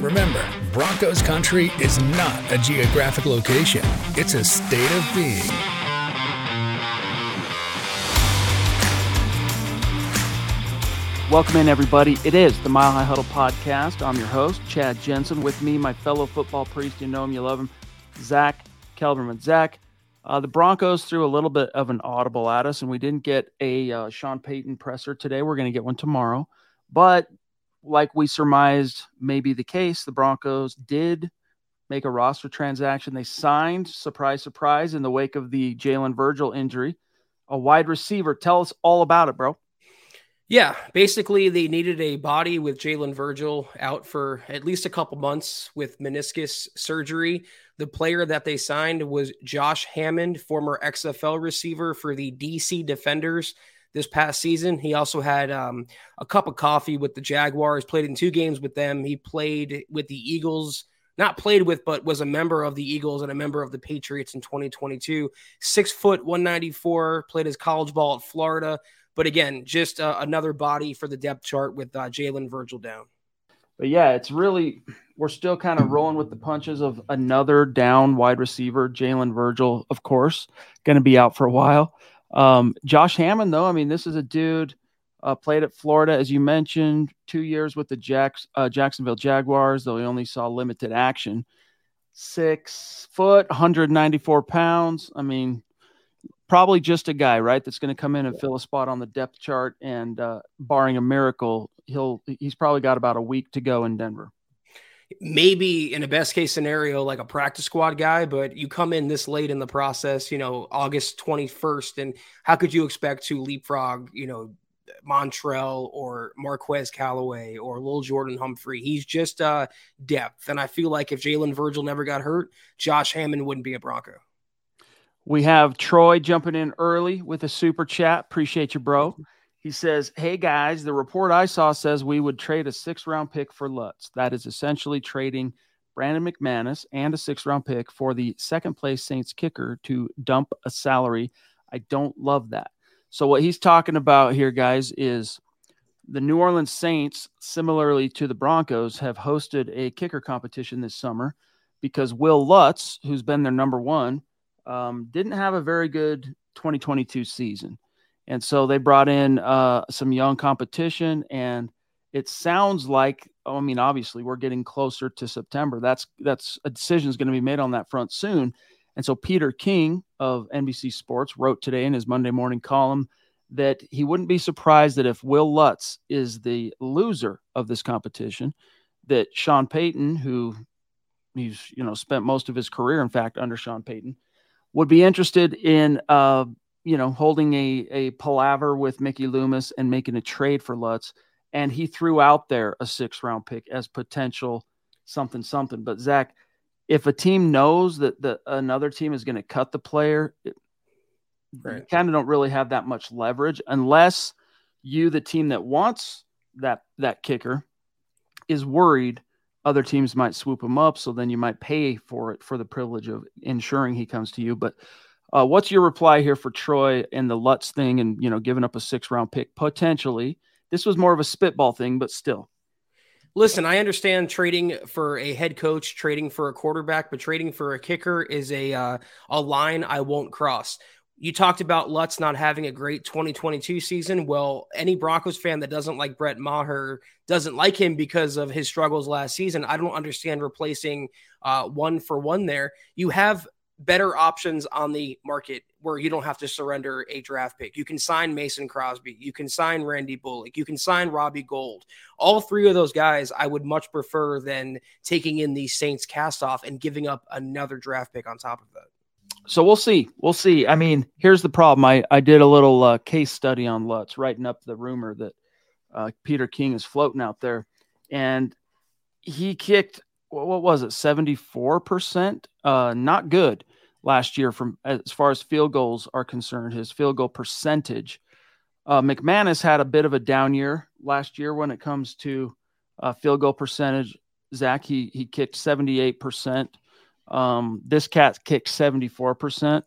Remember, Broncos country is not a geographic location, it's a state of being. Welcome in, everybody. It is the Mile High Huddle podcast. I'm your host, Chad Jensen. With me, my fellow football priest, you know him, you love him, Zack Kelberman. Zach, uh, the Broncos threw a little bit of an audible at us, and we didn't get a uh, Sean Payton presser today. We're going to get one tomorrow. But like we surmised may be the case, the Broncos did make a roster transaction. They signed, surprise, surprise, in the wake of the Jalen Virgil injury, a wide receiver. Tell us all about it, bro. Yeah, basically, they needed a body with Jalen Virgil out for at least a couple months with meniscus surgery. The player that they signed was Josh Hammond, former XFL receiver for the DC Defenders this past season. He also had um, a cup of coffee with the Jaguars, played in two games with them. He played with the Eagles, not played with, but was a member of the Eagles and a member of the Patriots in 2022. Six foot, 194, played his college ball at Florida. But again, just uh, another body for the depth chart with uh, Jalen Virgil down. But yeah, it's really we're still kind of rolling with the punches of another down wide receiver, Jalen Virgil, of course, going to be out for a while. Um, Josh Hammond, though, I mean, this is a dude uh, played at Florida, as you mentioned, two years with the Jacks, uh, Jacksonville Jaguars, though he only saw limited action. Six foot, 194 pounds. I mean, probably just a guy, right? That's going to come in and fill a spot on the depth chart. And uh, barring a miracle, he'll he's probably got about a week to go in Denver. Maybe in a best case scenario, like a practice squad guy, but you come in this late in the process, you know, August 21st, and how could you expect to leapfrog, you know, Montrell or Marquez Callaway or Lil Jordan Humphrey? He's just uh, depth. And I feel like if Jalen Virgil never got hurt, Josh Hammond wouldn't be a Bronco. We have Troy jumping in early with a super chat. Appreciate you, bro. He says, Hey guys, the report I saw says we would trade a six round pick for Lutz. That is essentially trading Brandon McManus and a six round pick for the second place Saints kicker to dump a salary. I don't love that. So, what he's talking about here, guys, is the New Orleans Saints, similarly to the Broncos, have hosted a kicker competition this summer because Wil Lutz, who's been their number one, um, didn't have a very good 2022 season. And so they brought in uh, some young competition, and it sounds like, I mean, obviously we're getting closer to September. That's that's a decision is going to be made on that front soon. And so Peter King of NBC Sports wrote today in his Monday morning column that he wouldn't be surprised that if Wil Lutz is the loser of this competition, that Sean Payton, who he's you know spent most of his career, in fact, under Sean Payton, would be interested in uh, you know holding a a palaver with Mickey Loomis and making a trade for Lutz, and he threw out there a six round pick as potential something something. But Zach, if a team knows that the another team is going to cut the player, it, right. you kind of don't really have that much leverage unless you, the team that wants that that kicker, is worried other teams might swoop him up. So then you might pay for it for the privilege of ensuring he comes to you. But uh, what's your reply here for Troy and the Lutz thing and, you know, giving up a six round pick potentially this was more of a spitball thing, but still. Listen, I understand trading for a head coach, trading for a quarterback, but trading for a kicker is a uh, a line I won't cross. You talked about Lutz not having a great 2022 season. Well, any Broncos fan that doesn't like Brett Maher doesn't like him because of his struggles last season. I don't understand replacing uh, one for one there. You have better options on the market where you don't have to surrender a draft pick. You can sign Mason Crosby, you can sign Randy Bullock, you can sign Robbie Gould. All three of those guys I would much prefer than taking in the Saints cast off and giving up another draft pick on top of that so we'll see. We'll see. I mean, here's the problem. I, I did a little uh, case study on Lutz, writing up the rumor that uh, Peter King is floating out there. And he kicked, what was it, 74%? Uh, not good last year from as far as field goals are concerned, his field goal percentage. Uh, McManus had a bit of a down year last year when it comes to uh, field goal percentage. Zach, he, he kicked 78%. Um, this cat kicked 74%.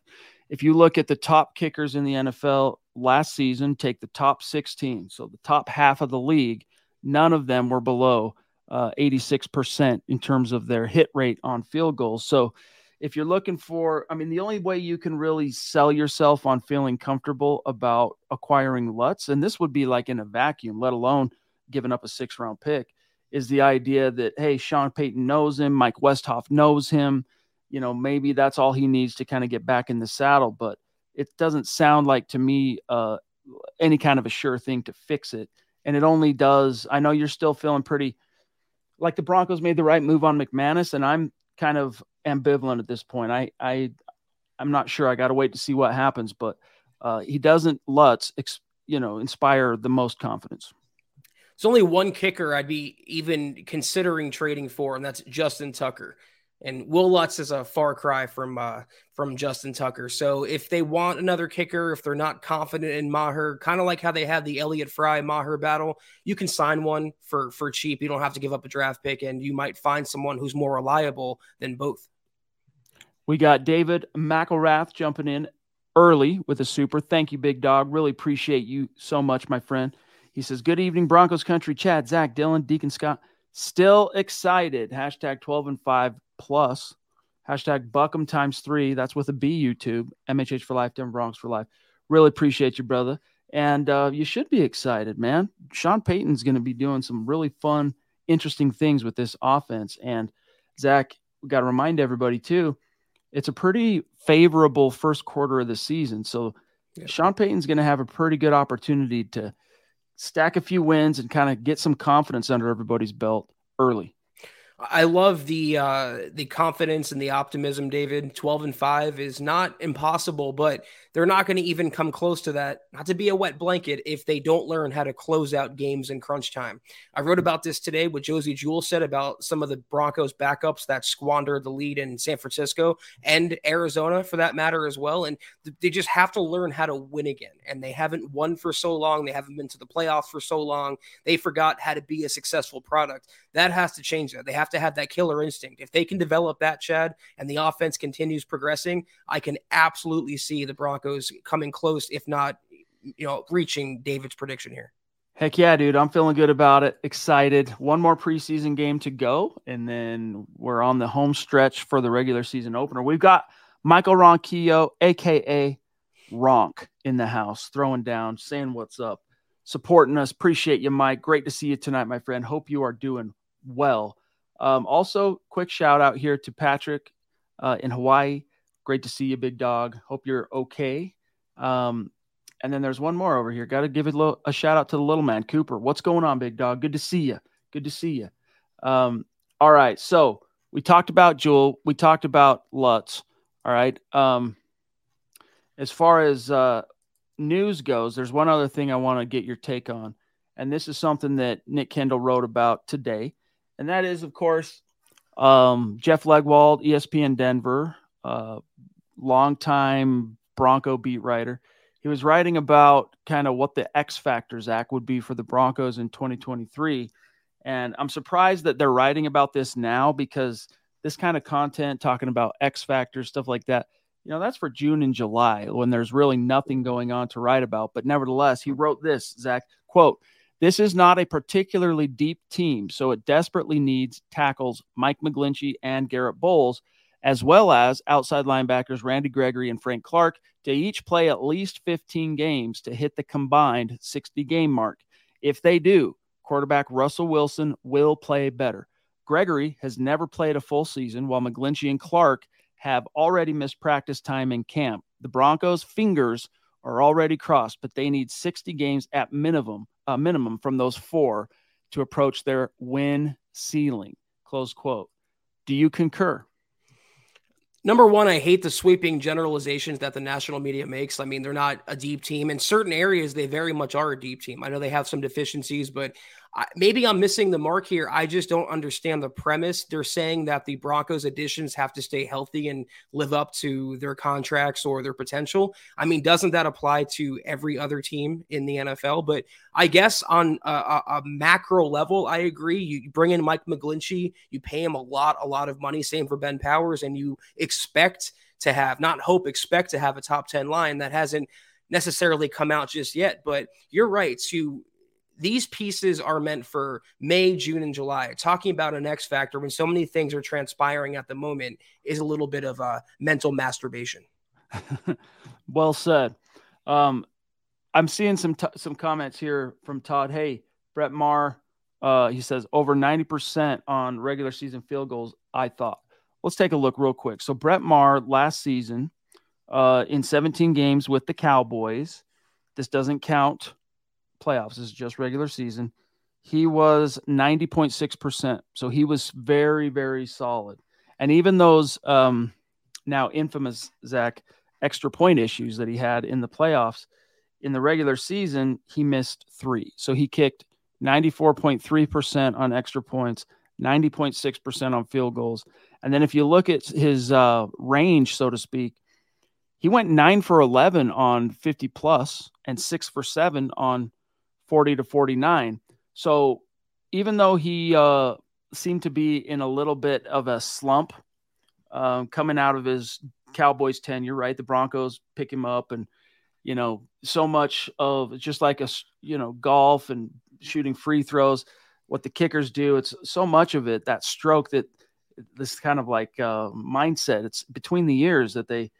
If you look at the top kickers in the NFL last season, take the top 16, so the top half of the league, none of them were below uh, 86% in terms of their hit rate on field goals. So if you're looking for, I mean, the only way you can really sell yourself on feeling comfortable about acquiring Lutz, and this would be like in a vacuum, let alone giving up a six round pick, is the idea that hey, Sean Payton knows him, Mike Westhoff knows him. You know, maybe that's all he needs to kind of get back in the saddle. But it doesn't sound like to me uh, any kind of a sure thing to fix it. And it only does. I know you're still feeling pretty like the Broncos made the right move on McManus, and I'm kind of ambivalent at this point. I I I'm not sure. I got to wait to see what happens, but uh, he doesn't Lutz, ex, you know, inspire the most confidence. It's only one kicker I'd be even considering trading for, and that's Justin Tucker. And Wil Lutz is a far cry from uh, from Justin Tucker. So if they want another kicker, if they're not confident in Maher, kind of like how they had the Elliott Fry Maher battle, you can sign one for for cheap. You don't have to give up a draft pick, and you might find someone who's more reliable than both. We got David McElrath jumping in early with a super. Thank you, big dog. Really appreciate you so much, my friend. He says, Good evening, Broncos country. Chad, Zach, Dylan, Deacon Scott. Still excited. Hashtag 12 and 5 plus. Hashtag BuckEm times three. That's with a B YouTube. MHH for life, Denver Broncos for life. Really appreciate you, brother. And uh, you should be excited, man. Sean Payton's going to be doing some really fun, interesting things with this offense. And Zach, we got to remind everybody too, it's a pretty favorable first quarter of the season. So yeah. Sean Payton's going to have a pretty good opportunity to stack a few wins and kind of get some confidence under everybody's belt early. I love the uh, the confidence and the optimism, David. Twelve and five is not impossible, but they're not going to even come close to that. Not to be a wet blanket if they don't learn how to close out games in crunch time. I wrote about this today. What Josey Jewell said about some of the Broncos backups that squandered the lead in San Francisco and Arizona, for that matter, as well. And they just have to learn how to win again. And they haven't won for so long. They haven't been to the playoffs for so long. They forgot how to be a successful product. That has to change. That they have to have that killer instinct. If they can develop that, Chad, and the offense continues progressing, I can absolutely see the Broncos coming close, if not, you know, reaching David's prediction here. Heck yeah, dude. I'm feeling good about it. Excited. One more preseason game to go, and then we're on the home stretch for the regular season opener. We've got Michael Ronquillo, aka Ronk, in the house, throwing down, saying what's up, supporting us. Appreciate you, Mike. Great to see you tonight, my friend. Hope you are doing well. Um, also, quick shout out here to Patrick uh, in Hawaii. Great to see you, big dog. Hope you're okay. Um, and then there's one more over here. Got to give a, little, a shout out to the little man, Cooper. What's going on, big dog? Good to see you. Good to see you. Um, all right. So we talked about Jewell. We talked about Lutz. All right. Um, as far as uh, news goes, there's one other thing I want to get your take on. And this is something that Nick Kendell wrote about today. And that is, of course, um, Jeff Legwold, ESPN Denver, uh, longtime Bronco beat writer. He was writing about kind of what the X factor Zach would be for the Broncos in 2023. And I'm surprised that they're writing about this now because this kind of content, talking about X factors, stuff like that, you know, that's for June and July when there's really nothing going on to write about. But nevertheless, he wrote this, Zach, quote, This is not a particularly deep team, so it desperately needs tackles Mike McGlinchey and Garrett Bolles, as well as outside linebackers Randy Gregory and Frank Clark to each play at least 15 games to hit the combined 60 game mark. If they do, quarterback Russell Wilson will play better. Gregory has never played a full season, while McGlinchey and Clark have already missed practice time in camp. The Broncos' fingers are already crossed, but they need 60 games at minimum, uh, minimum from those four to approach their win ceiling. Close quote. Do you concur? Number one, I hate the sweeping generalizations that the national media makes. I mean, they're not a deep team. In certain areas, they very much are a deep team. I know they have some deficiencies, but I, maybe I'm missing the mark here. I just don't understand the premise. They're saying that the Broncos additions have to stay healthy and live up to their contracts or their potential. I mean, doesn't that apply to every other team in the NFL? But I guess on a, a, a macro level, I agree. You, bring in Mike McGlinchey, you pay him a lot, a lot of money. Same for Ben Powers, and you expect to have, not hope, expect to have a top 10 line that hasn't necessarily come out just yet. But you're right. To these pieces are meant for May, June, and July. Talking about an X factor when so many things are transpiring at the moment is a little bit of a mental masturbation. well said. Um, I'm seeing some t- some comments here from Todd. Hey, Brett Maher, uh, he says over 90% on regular season field goals. I thought. Let's take a look real quick. So Brett Maher last season, uh, in 17 games with the Cowboys. This doesn't count playoffs. This is just regular season. He was 90.6%. So he was very, very solid. And even those um, now infamous, Zach, extra point issues that he had in the playoffs, in the regular season, he missed three. So he kicked 94.3% on extra points, 90.6% on field goals. And then if you look at his uh, range, so to speak, he went nine for 11 on 50 plus and six for seven on 40 to 49. So even though he uh, seemed to be in a little bit of a slump um, coming out of his Cowboys tenure, right? The Broncos pick him up and, you know, so much of just like a, you know, golf and shooting free throws, what the kickers do. It's so much of it, that stroke that this kind of like uh, mindset. It's between the years that they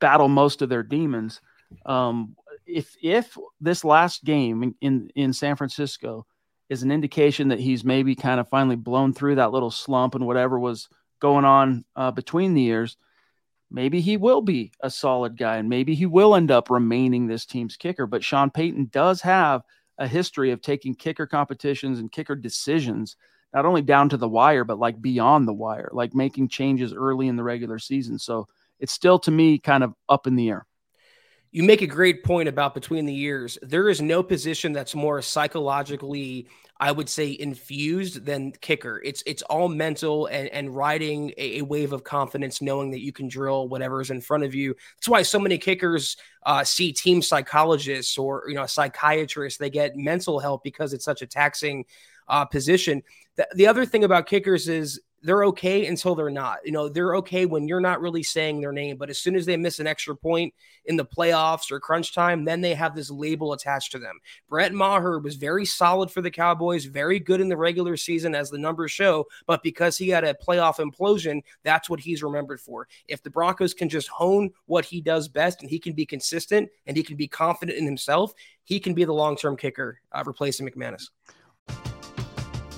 battle most of their demons. Um, if if this last game in in San Francisco is an indication that he's maybe kind of finally blown through that little slump and whatever was going on uh, between the years, maybe he will be a solid guy and maybe he will end up remaining this team's kicker. But Sean Payton does have a history of taking kicker competitions and kicker decisions not only down to the wire but like beyond the wire, like making changes early in the regular season. So it's still to me kind of up in the air. You make a great point about between the years. There is no position that's more psychologically, I would say, infused than kicker. It's it's all mental and, and riding a, a wave of confidence, knowing that you can drill whatever is in front of you. That's why so many kickers uh, see team psychologists or you know psychiatrists. They get mental help because it's such a taxing uh, position. The, the other thing about kickers is they're okay until they're not. You know, they're okay when you're not really saying their name, but as soon as they miss an extra point in the playoffs or crunch time, then they have this label attached to them. Brett Maher was very solid for the Cowboys, very good in the regular season, as the numbers show, but because he had a playoff implosion, that's what he's remembered for. If the Broncos can just hone what he does best and he can be consistent and he can be confident in himself, he can be the long term kicker uh, replacing McManus.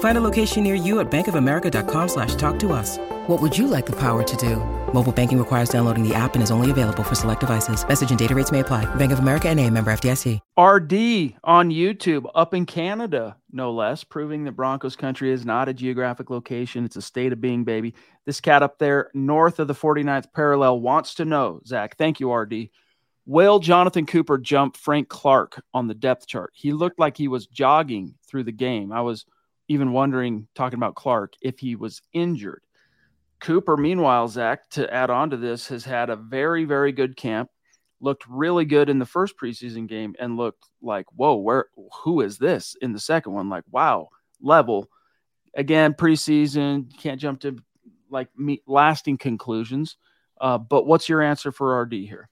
Find a location near you at bankofamerica.com slash talk to us. What would you like the power to do? Mobile banking requires downloading the app and is only available for select devices. Message and data rates may apply. Bank of America and a member FDIC. RD on YouTube up in Canada, no less, proving that Broncos country is not a geographic location. It's a state of being, baby. This cat up there north of the 49th parallel wants to know, Zach, thank you, RD. Will Jonathan Cooper jump Frank Clark on the depth chart? He looked like he was jogging through the game. I was even wondering, talking about Clark, if he was injured. Cooper, meanwhile, Zach, to add on to this, has had a very, very good camp. Looked really good in the first preseason game and looked like, whoa, where who is this in the second one? Like, wow, level. Again, preseason, can't jump to like lasting conclusions. Uh, but what's your answer for RD here?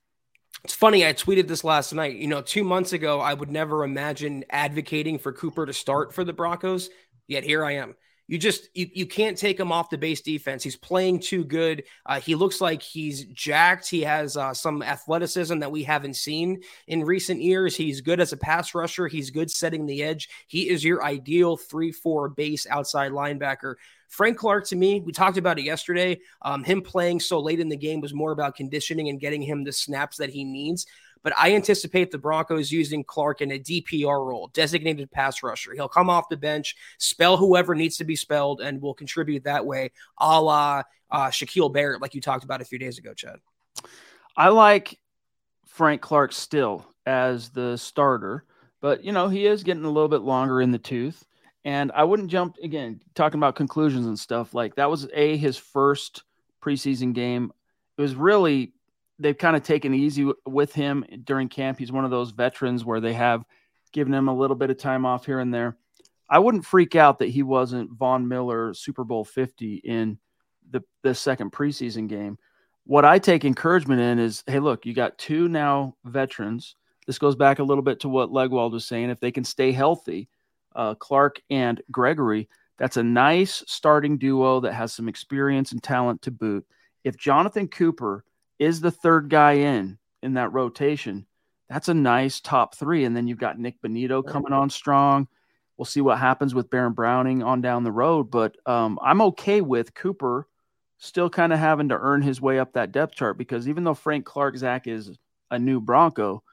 It's funny, I tweeted this last night. You know, two months ago, I would never imagine advocating for Cooper to start for the Broncos, yet here I am you just you, you can't take him off the base defense. He's playing too good. Uh, he looks like he's jacked. He has uh, some athleticism that we haven't seen in recent years. He's good as a pass rusher. He's good setting the edge. He is your ideal three-four base outside linebacker. Frank Clark, to me, we talked about it yesterday. Um, him playing so late in the game was more about conditioning and getting him the snaps that he needs. But I anticipate the Broncos using Clark in a DPR role, designated pass rusher. He'll come off the bench, spell whoever needs to be spelled, and will contribute that way, a la uh, Shaquille Barrett, like you talked about a few days ago, Chad. I like Frank Clark still as the starter, but you know he is getting a little bit longer in the tooth. And I wouldn't jump again talking about conclusions and stuff like that was a his first preseason game. It was really they've kind of taken easy with him during camp. He's one of those veterans where they have given him a little bit of time off here and there. I wouldn't freak out that he wasn't Von Miller Super Bowl 50 in the, the second preseason game. What I take encouragement in is, hey, look, you got two now veterans. This goes back a little bit to what Legwold was saying. If they can stay healthy, uh, Clark and Gregory, that's a nice starting duo that has some experience and talent to boot. If Jonathan Cooper is the third guy in in that rotation, that's a nice top three. And then you've got Nik Bonitto coming on strong. We'll see what happens with Baron Browning on down the road. But um, I'm okay with Cooper still kind of having to earn his way up that depth chart because even though Frank Clark Zach is a new Bronco,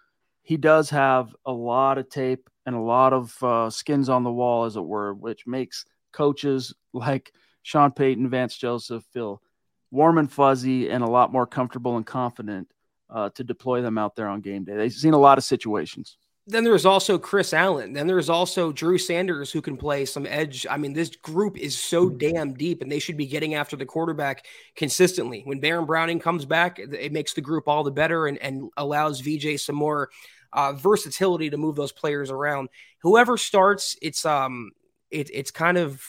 he does have a lot of tape and a lot of uh, skins on the wall, as it were, which makes coaches like Sean Payton, Vance Joseph feel warm and fuzzy and a lot more comfortable and confident uh, to deploy them out there on game day. They've seen a lot of situations. Then there's also Chris Allen. Then there's also Drew Sanders who can play some edge. I mean, this group is so damn deep, and they should be getting after the quarterback consistently. When Baron Browning comes back, it makes the group all the better and, and allows VJ some more uh, versatility to move those players around. Whoever starts, it's um, it, it's kind of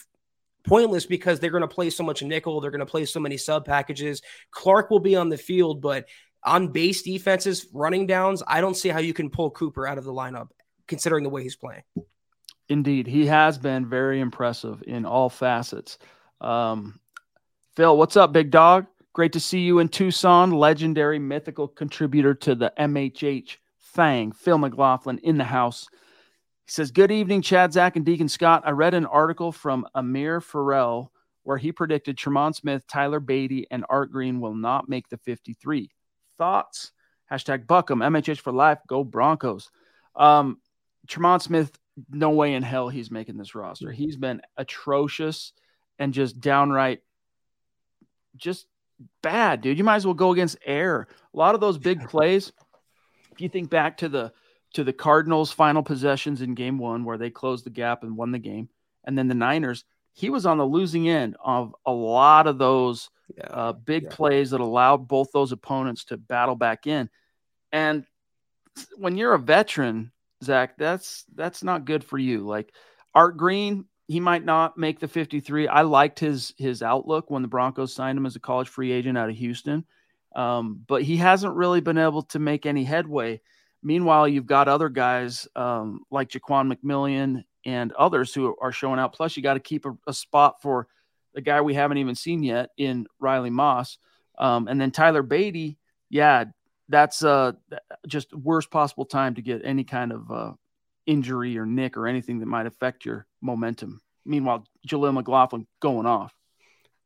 pointless because they're going to play so much nickel. They're going to play so many sub packages. Clark will be on the field, but on base defenses, running downs, I don't see how you can pull Cooper out of the lineup considering the way he's playing. Indeed, he has been very impressive in all facets. Um, Phil, what's up, big dog? Great to see you in Tucson. Legendary, mythical contributor to the MHH Fang. Phil McLaughlin in the house. He says, Good evening, Chad, Zach, and Deacon Scott. I read an article from Amir Farrell where he predicted Tremon Smith, Tyler Badie, and Art Green will not make the 53. Thoughts? Hashtag BuckEm, MHH for life, go Broncos. Um, Tremon Smith, no way in hell he's making this roster. He's been atrocious and just downright just bad, dude. You might as well go against air. A lot of those big plays, if you think back to the to the Cardinals' final possessions in game one, where they closed the gap and won the game. And then the Niners, he was on the losing end of a lot of those yeah. uh, big yeah. plays that allowed both those opponents to battle back in. And when you're a veteran, Zach, that's that's not good for you. Like Art Green, he might not make the 53. I liked his his outlook when the Broncos signed him as a college free agent out of Houston, um, but he hasn't really been able to make any headway. Meanwhile, you've got other guys um, like Jaquan McMillian and others who are showing out. Plus, you got to keep a, a, spot for the guy we haven't even seen yet in Riley Moss, um, and then Tyler Badie, Yeah, that's uh, just worst possible time to get any kind of uh, injury or nick or anything that might affect your momentum. Meanwhile, Jaleel McLaughlin going off.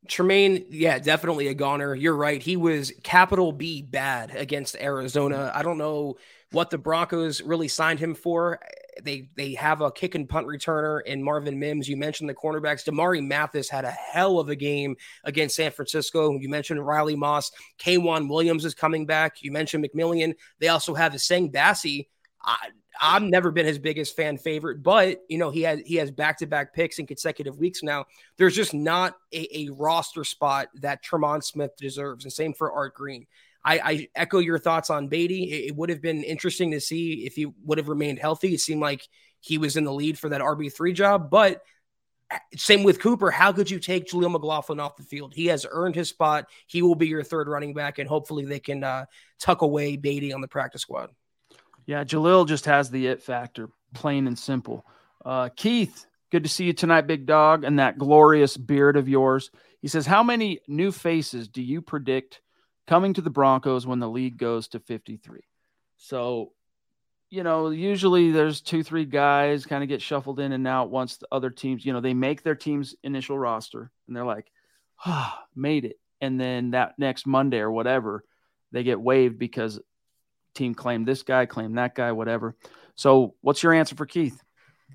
Tremaine, yeah, definitely a goner. You're right. He was capital B bad against Arizona. I don't know what the Broncos really signed him for. They they have a kick and punt returner in Marvin Mims. You mentioned the cornerbacks. Damari Mathis had a hell of a game against San Francisco. You mentioned Riley Moss. K'Waun Williams is coming back. You mentioned McMillian. They also have Essang Bassey. I, I've never been his biggest fan favorite, but you know he has he has back to back picks in consecutive weeks now. There's just not a, a roster spot that Tremon Smith deserves, and same for Art Green. I, I echo your thoughts on Badie. It, it, would have been interesting to see if he would have remained healthy. It seemed like he was in the lead for that RB three job, but eh, same with Cooper. How could you take Jaleel McLaughlin off the field? He has earned his spot. He will be your third running back, and hopefully they can uh, tuck away Badie on the practice squad. Yeah, Jaleel just has the it factor, plain and simple. Uh, Keith, good to see you tonight, big dog, and that glorious beard of yours. He says, How many new faces do you predict coming to the Broncos when the league goes to 53? So, you know, usually there's two, three guys kind of get shuffled in and out once the other teams, you know, they make their team's initial roster and they're like, ah, made it. And then that next Monday or whatever, they get waived because team claimed this guy, claimed that guy, whatever. So, what's your answer for Keith?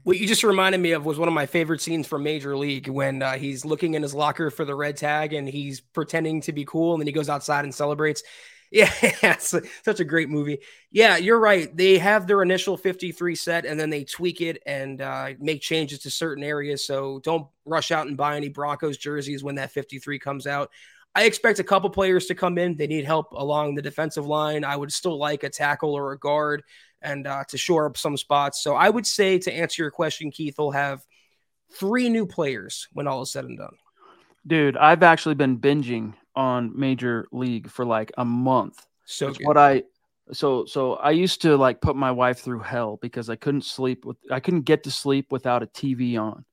What you just reminded me of was one of my favorite scenes from Major League when uh, he's looking in his locker for the red tag and he's pretending to be cool, and then he goes outside and celebrates. Yeah, such a great movie. Yeah, you're right. They have their initial 53 set and then they tweak it and uh, make changes to certain areas. So don't rush out and buy any Broncos jerseys when that 53 comes out. I expect a couple players to come in. They need help along the defensive line. I would still like a tackle or a guard and uh, to shore up some spots. So I would say to answer your question, Keith, will have three new players when all is said and done. Dude, I've actually been binging on Major League for like a month. So what I so so I used to like put my wife through hell because I couldn't sleep with I couldn't get to sleep without a TV on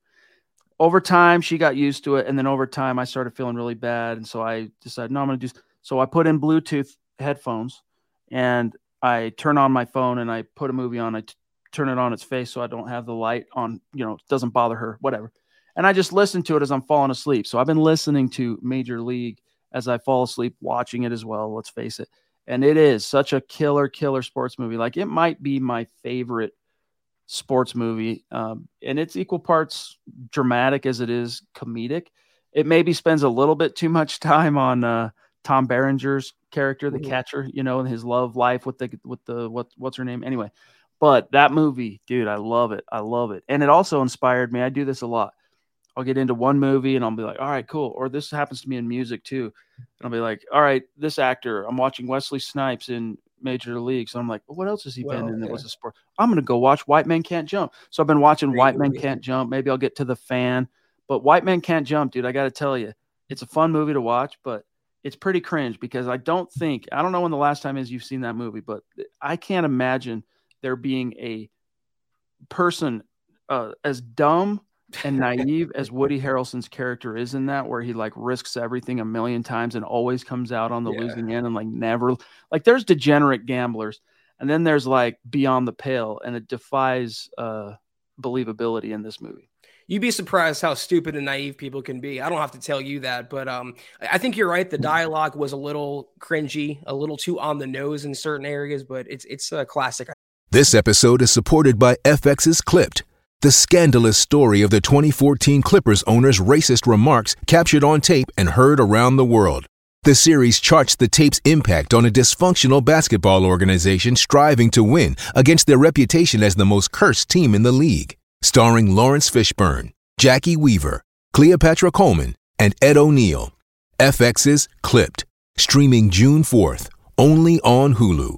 over time she got used to it and then over time i started feeling really bad and so i decided no i'm going to do so i put in bluetooth headphones and i turn on my phone and i put a movie on i t- turn it on its face so i don't have the light on you know it doesn't bother her whatever. And i just listen to it as i'm falling asleep. So i've been listening to major league as i fall asleep watching it as well let's face it. And it is such a killer killer sports movie. Like it might be my favorite sports movie, um, and it's equal parts dramatic as it is comedic. It maybe spends a little bit too much time on uh, Tom Berenger's character, the mm-hmm. catcher, you know, and his love life with the with the what what's her name anyway. But that movie, dude, I love it. I love it, and it also inspired me. I do this a lot. I'll get into one movie and I'll be like, all right, cool. Or this happens to me in music too. And I'll be like, all right, this actor, I'm watching Wesley Snipes in major League, So I'm like, well, what else has he well, been in that was a sport? I'm going to go watch White Men Can't Jump. So I've been watching Great White Men Can't Jump. Maybe I'll get to the fan, but White Men Can't Jump, dude. I got to tell you, it's a fun movie to watch, but it's pretty cringe because I don't think I don't know when the last time is you've seen that movie, but I can't imagine there being a person uh, as dumb and naive as Woody Harrelson's character is in that, where he like risks everything a million times and always comes out on the yeah. losing end and like never like there's degenerate gamblers and then there's like beyond the pale and it defies uh believability in this movie. You'd be surprised how stupid and naive people can be. I don't have to tell you that, but um, I think you're right. The dialogue was a little cringy, a little too on the nose in certain areas, but it's it's a classic. This episode is supported by FX's Clipped the scandalous story of the 2014 Clippers owner's racist remarks captured on tape and heard around the world. The series charts the tape's impact on a dysfunctional basketball organization striving to win against their reputation as the most cursed team in the league. Starring Laurence Fishburne, Jacki Weaver, Cleopatra Coleman, and Ed O'Neill. FX's Clipped, streaming June 4th, only on Hulu.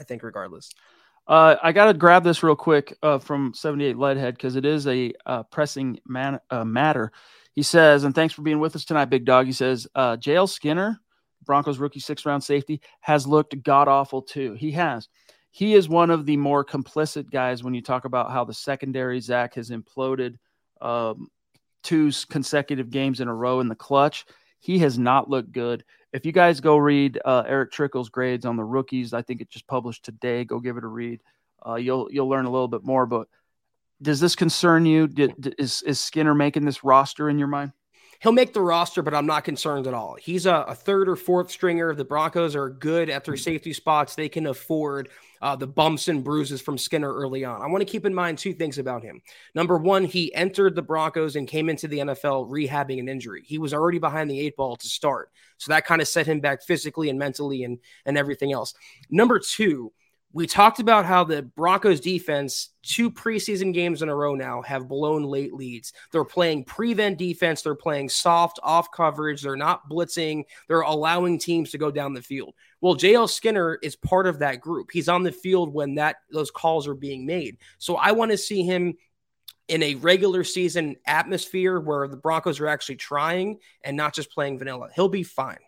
I think, regardless. Uh, I got to grab this real quick uh, from 78 Leadhead because it is a uh, pressing man, uh, matter. He says, and thanks for being with us tonight, Big Dog. He says, uh, Skinner, Broncos rookie six round safety, has looked god awful too. He has. He is one of the more complicit guys when you talk about how the secondary, Zach, has imploded um, two consecutive games in a row in the clutch. He has not looked good if you guys go read uh, Erick Trickel's grades on the rookies, I think it just published today. Go give it a read. Uh, you'll you'll learn a little bit more. But does this concern you? Did, is is Skinner making this roster in your mind? He'll make the roster, but I'm not concerned at all. He's a, a third or fourth stringer. The Broncos are good at their safety spots. They can afford uh, the bumps and bruises from Skinner early on. I want to keep in mind two things about him. Number one, he entered the Broncos and came into the NFL rehabbing an injury. He was already behind the eight ball to start. So that kind of set him back physically and mentally and, and everything else. Number two, we talked about how the Broncos defense, two preseason games in a row now, have blown late leads. They're playing prevent defense. They're playing soft off coverage. They're not blitzing. They're allowing teams to go down the field. Well, JL Skinner is part of that group. He's on the field when that those calls are being made. So I want to see him in a regular season atmosphere where the Broncos are actually trying and not just playing vanilla. He'll be fine.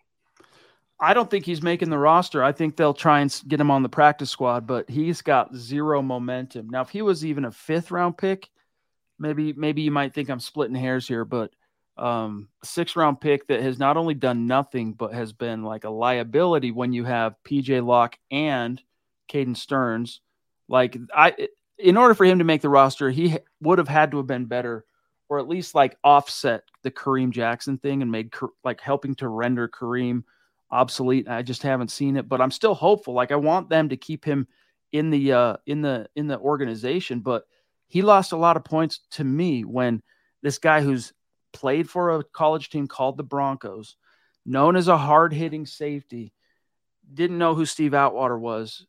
I don't think he's making the roster. I think they'll try and get him on the practice squad, but he's got zero momentum. Now, if he was even a fifth round pick, maybe maybe you might think I'm splitting hairs here, but um, six round pick that has not only done nothing but has been like a liability when you have PJ Locke and Caden Sterns. Like I, in order for him to make the roster, he would have had to have been better, or at least like offset the Kareem Jackson thing and made like helping to render Kareem obsolete. I just haven't seen it, but I'm still hopeful. Like I want them to keep him in the uh, in the in the organization, but he lost a lot of points to me when this guy who's played for a college team called the Broncos, known as a hard hitting safety, didn't know who Steve Atwater was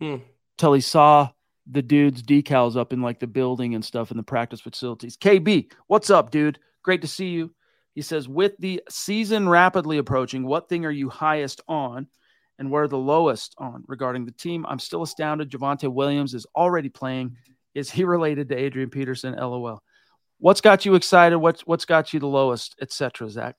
hmm. till he saw the dude's decals up in like the building and stuff in the practice facilities. KB, what's up, dude? Great to see you. He says, with the season rapidly approaching, what thing are you highest on and where the lowest on regarding the team? I'm still astounded. Javonte Williams is already playing. Is he related to Adrian Peterson? LOL. What's got you excited? What's what's got you the lowest, etc. Zach?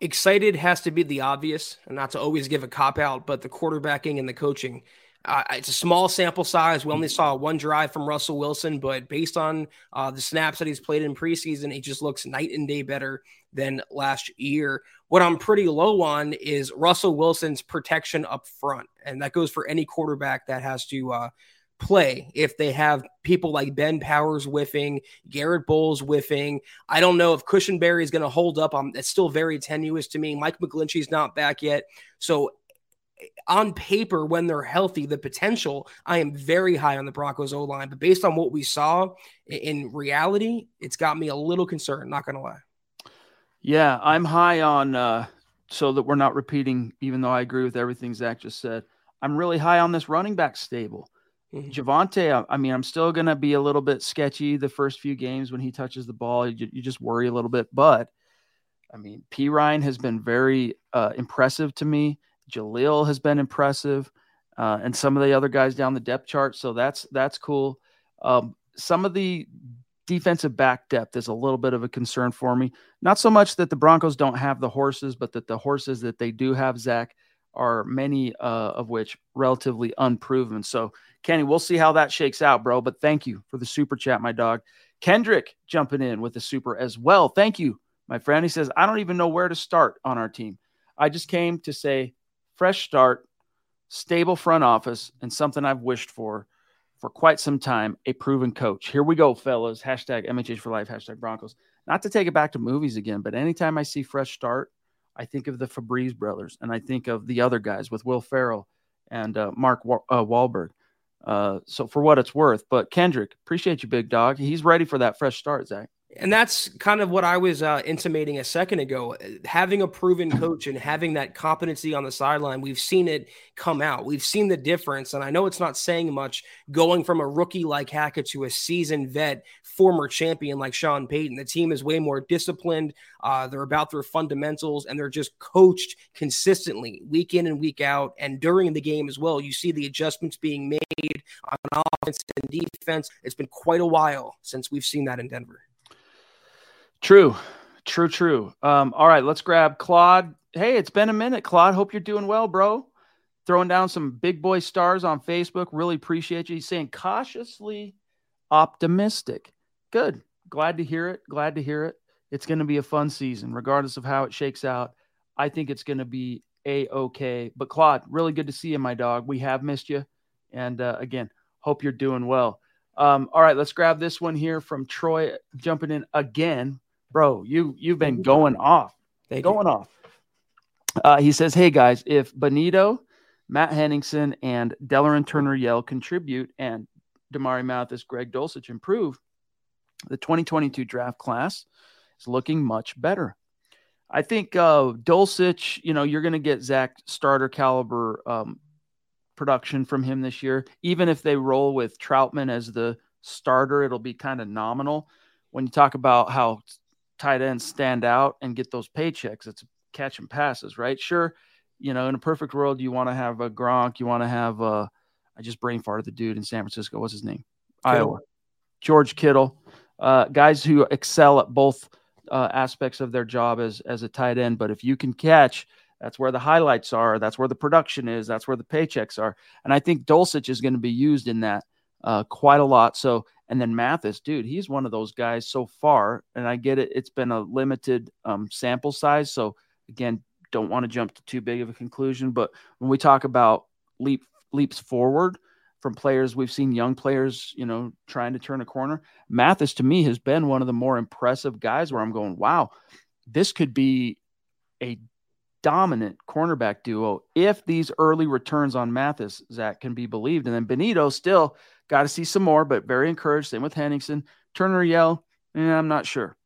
Excited has to be the obvious, and not to always give a cop out, but the quarterbacking and the coaching. Uh, it's a small sample size. We only saw one drive from Russell Wilson, but based on uh, the snaps that he's played in preseason, he just looks night and day better than last year. What I'm pretty low on is Russell Wilson's protection up front, and that goes for any quarterback that has to uh, play. If they have people like Ben Powers whiffing, Garrett Bolles whiffing, I don't know if Cushenberry is going to hold up. Um, it's still very tenuous to me. Mike McGlinchey's not back yet, so on paper, when they're healthy, the potential, I am very high on the Broncos O line. But based on what we saw in reality, it's got me a little concerned, not going to lie. Yeah, I'm high on, uh, so that we're not repeating, even though I agree with everything Zach just said. I'm really high on this running back stable. Mm-hmm. Javonte, I, mean, I'm still going to be a little bit sketchy the first few games when he touches the ball. You, you just worry a little bit. But, I mean, Perine has been very uh, impressive to me. Jaleel has been impressive, uh, and some of the other guys down the depth chart. So that's that's cool. Um, some of the defensive back depth is a little bit of a concern for me. Not so much that the Broncos don't have the horses, but that the horses that they do have, Zach, are many uh, of which relatively unproven. So, Kenny, we'll see how that shakes out, bro. But thank you for the super chat, my dog. Kendrick jumping in with the super as well. Thank you, my friend. He says, I don't even know where to start on our team. I just came to say fresh start, stable front office, and something I've wished for for quite some time a proven coach. Here we go, fellas. Hashtag MHH for life, hashtag Broncos. Not to take it back to movies again, but anytime I see fresh start, I think of the Febreze brothers and I think of the other guys with Will Ferrell and uh, Mark uh, Wahlberg. Uh, so for what it's worth, but Kendrick, appreciate you, big dog. He's ready for that fresh start, Zach. And that's kind of what I was uh, intimating a second ago. Having a proven coach and having that competency on the sideline, we've seen it come out. We've seen the difference. And I know it's not saying much going from a rookie like Hackett to a seasoned vet, former champion like Sean Payton. The team is way more disciplined. Uh, they're about their fundamentals and they're just coached consistently week in and week out. And during the game as well, you see the adjustments being made on offense and defense. It's been quite a while since we've seen that in Denver. True, true, true. Um, all right, let's grab Claude. Hey, it's been a minute, Claude. Hope you're doing well, bro. Throwing down some big boy stars on Facebook. Really appreciate you. He's saying cautiously optimistic. Good. Glad to hear it. Glad to hear it. It's going to be a fun season, regardless of how it shakes out. I think it's going to be a okay. But Claude, really good to see you, my dog. We have missed you, and uh, again, hope you're doing well. Um, all right, let's grab this one here from Troy jumping in again bro, you you've been going off, Thank going you. off. Uh, he says, "Hey guys, if Bonitto, Matt Henningsen, and Delarrin Turner Yell contribute, and Damari Mathis, Greg Dulcich improve, the 2022 draft class is looking much better." I think uh, Dulcich, you know, you're going to get Zach starter caliber um, production from him this year. Even if they roll with Trautman as the starter, it'll be kind of nominal. When you talk about how tight ends stand out and get those paychecks. It's catch and passes, right? Sure, you know, in a perfect world, you want to have a Gronk, you want to have a, I just brain farted the dude in San Francisco. What's his name? Kittle. Iowa. George Kittle. Uh, guys who excel at both uh, aspects of their job as as a tight end. But if you can catch, that's where the highlights are. That's where the production is. That's where the paychecks are. And I think Dulcich is going to be used in that uh, quite a lot. So and then Mathis, dude, he's one of those guys so far. And I get it; it's been a limited um, sample size. So again, don't want to jump to too big of a conclusion. But when we talk about leap leaps forward from players, we've seen young players, you know, trying to turn a corner. Mathis to me has been one of the more impressive guys. Where I'm going, wow, this could be a dominant cornerback duo if these early returns on Mathis, Zach, can be believed. And then Bonitto still Got to see some more, but very encouraged. Same with Henningsen. Turner Yell, eh, I'm not sure.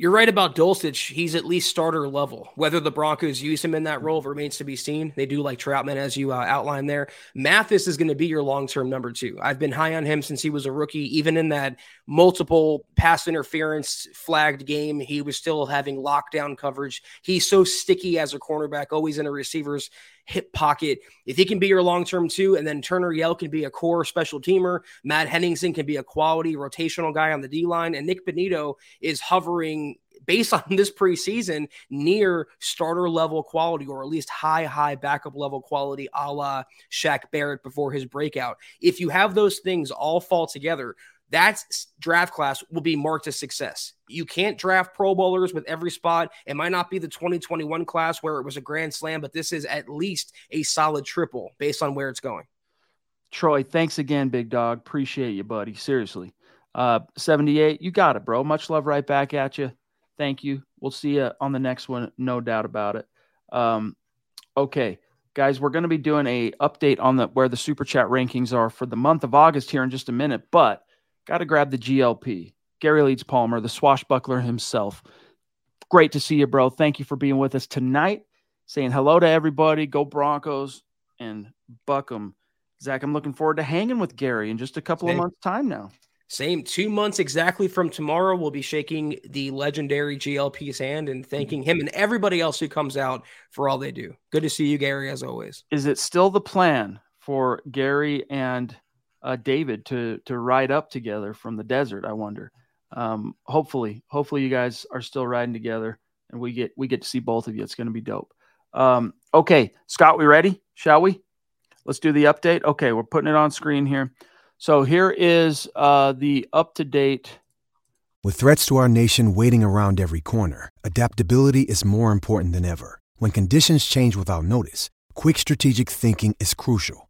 You're right about Dulcich. He's at least starter level. Whether the Broncos use him in that role remains to be seen. They do like Trautman, as you uh, outlined there. Mathis is going to be your long term number two. I've been high on him since he was a rookie. Even in that multiple pass interference flagged game, he was still having lockdown coverage. He's so sticky as a cornerback, always in a receiver's hip pocket. If he can be your long term two, and then Turner Yell can be a core special teamer, Matt Henningsen can be a quality rotational guy on the D line, and Nik Bonitto is hovering based on this preseason near starter level quality or at least high, high backup level quality a la Shaq Barrett before his breakout. If you have those things all fall together, that draft class will be marked as success. You can't draft Pro Bowlers with every spot. It might not be the 2021 class where it was a grand slam, but this is at least a solid triple based on where it's going. Troy, thanks again, big dog. Appreciate you, buddy. Seriously. Uh, 78, you got it, bro. Much love right back at you. Thank you. We'll see you on the next one, no doubt about it. Um, okay, guys, we're going to be doing a update on the where the super chat rankings are for the month of August here in just a minute, but Got to grab the GLP. Gary Leeds Palmer, the swashbuckler himself. Great to see you, bro. Thank you for being with us tonight. Saying hello to everybody. Go Broncos and buck them. Zach, I'm looking forward to hanging with Gary in just a couple Same. of months' time now. Same two months exactly from tomorrow. We'll be shaking the legendary GLP's hand and thanking him and everybody else who comes out for all they do. Good to see you, Gary, as always. Is it still the plan for Gary and uh, David to to ride up together from the desert. I wonder. Um, hopefully, hopefully you guys are still riding together, and we get we get to see both of you. It's going to be dope. Um, okay, Scott, we ready? Shall we? Let's do the update. Okay, we're putting it on screen here. So here is uh, the up to date. With threats to our nation waiting around every corner, adaptability is more important than ever. When conditions change without notice Quick strategic thinking is crucial,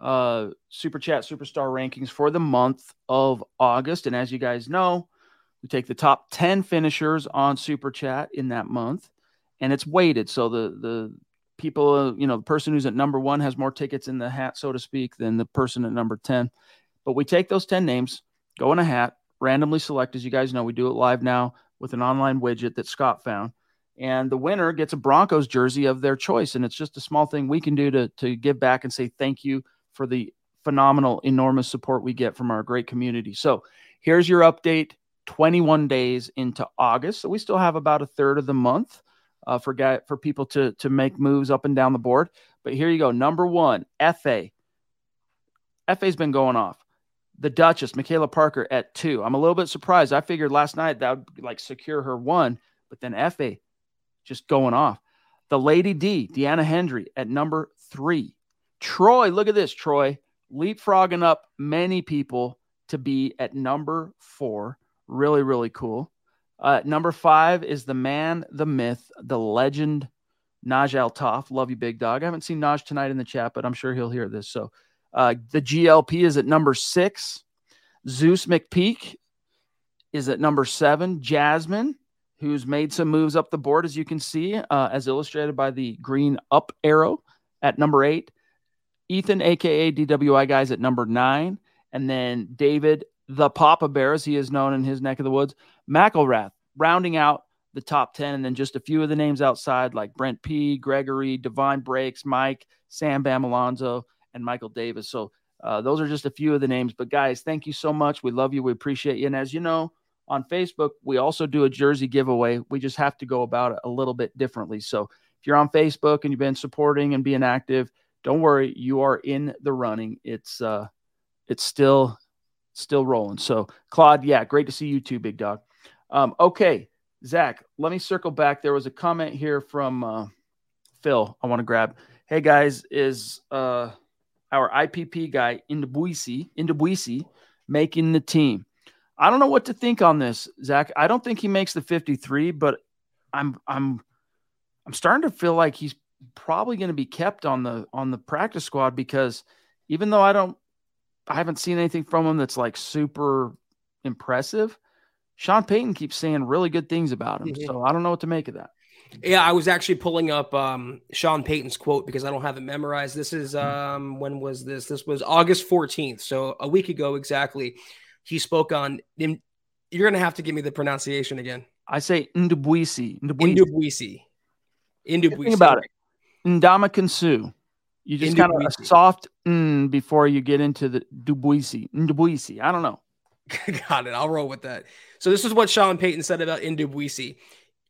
Uh, Super Chat Superstar rankings for the month of August. And as you guys know, we take the top 10 finishers on Super Chat in that month, and it's weighted. So the, the people, uh, you know, the person who's at number one has more tickets in the hat, so to speak, than the person at number 10. But we take those 10 names, go in a hat, randomly select. As you guys know, we do it live now with an online widget that Scott found. And the winner gets a Broncos jersey of their choice. And it's just a small thing we can do to, to give back and say thank you for the phenomenal, enormous support we get from our great community. So here's your update 21 days into August. So we still have about a third of the month uh, for, guy, for people to, to make moves up and down the board. But here you go. Number one, FA. FA's been going off. The Duchess, Michaela Parker at two. I'm a little bit surprised. I figured last night that would like secure her one, but then FA just going off. The Lady D, Deanna Hendry at number three. Troy, look at this, Troy, leapfrogging up many people to be at number four. Really, really cool. Uh, number five is the man, the myth, the legend, Naj Toff. Love you, big dog. I haven't seen Naj tonight in the chat, but I'm sure he'll hear this. So uh, the GLP is at number six. Zeus McPeak is at number seven. Jasmine, who's made some moves up the board, as you can see, uh, as illustrated by the green up arrow at number eight. Ethan, aka DWI guys, at number nine, and then David, the Papa Bear, as he is known in his neck of the woods, McElrath, rounding out the top 10, and then just a few of the names outside, like Brent P., Gregory, Divine Breaks, Mike, Sam Bam Alonzo, and Michael Davis. So uh, those are just a few of the names. But guys, thank you so much. We love you. We appreciate you. And as you know, on Facebook, we also do a jersey giveaway. We just have to go about it a little bit differently. So if you're on Facebook and you've been supporting and being active, don't worry, you are in the running. It's uh it's still still rolling. So Claude, yeah, great to see you too, big dog. Um, okay, Zach, let me circle back. There was a comment here from uh, Phil. I want to grab. Hey guys, is uh our IPP guy Indabuisi, Indabuisi making the team? I don't know what to think on this, Zach. I don't think he makes the 53, but I'm I'm I'm starting to feel like he's probably going to be kept on the on the practice squad because even though I don't I haven't seen anything from him that's like super impressive, Sean Payton keeps saying really good things about him. Mhm. So I don't know what to make of that. Yeah, I was actually pulling up um, Sean Payton's quote because I don't have it memorized. This is Mm-hmm. um, when was this? This was August 14th, so a week ago exactly. He spoke on. You're gonna have to give me the pronunciation again. I say Ndubuisi. Ndubuisi. Indubuisi. Indubuisi. Think about it. Ndamukong Suh. You just kind of a soft mm before you get into the Dubuisi. Ndubuisi. I don't know. Got it. I'll roll with that. So this is what Sean Payton said about Indubuisi.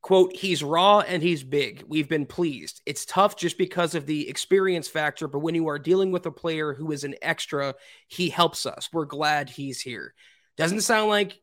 Quote, he's raw and he's big. We've been pleased. It's tough just because of the experience factor, but when you are dealing with a player who is an extra, he helps us. We're glad he's here. Doesn't sound like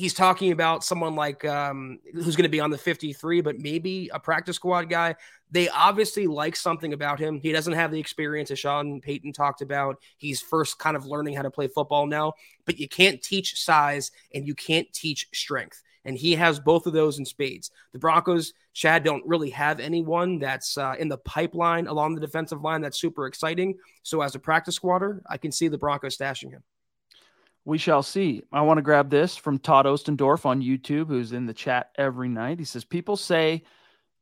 he's talking about someone like um, who's going to be on the 53, but maybe a practice squad guy. They obviously like something about him. He doesn't have the experience as Sean Payton talked about. He's first kind of learning how to play football now, but you can't teach size and you can't teach strength. And he has both of those in spades. The Broncos, Chad, don't really have anyone that's uh, in the pipeline along the defensive line that's super exciting. So, as a practice squatter, I can see the Broncos stashing him. We shall see. I want to grab this from Todd Ostendorf on YouTube, who's in the chat every night. He says, People say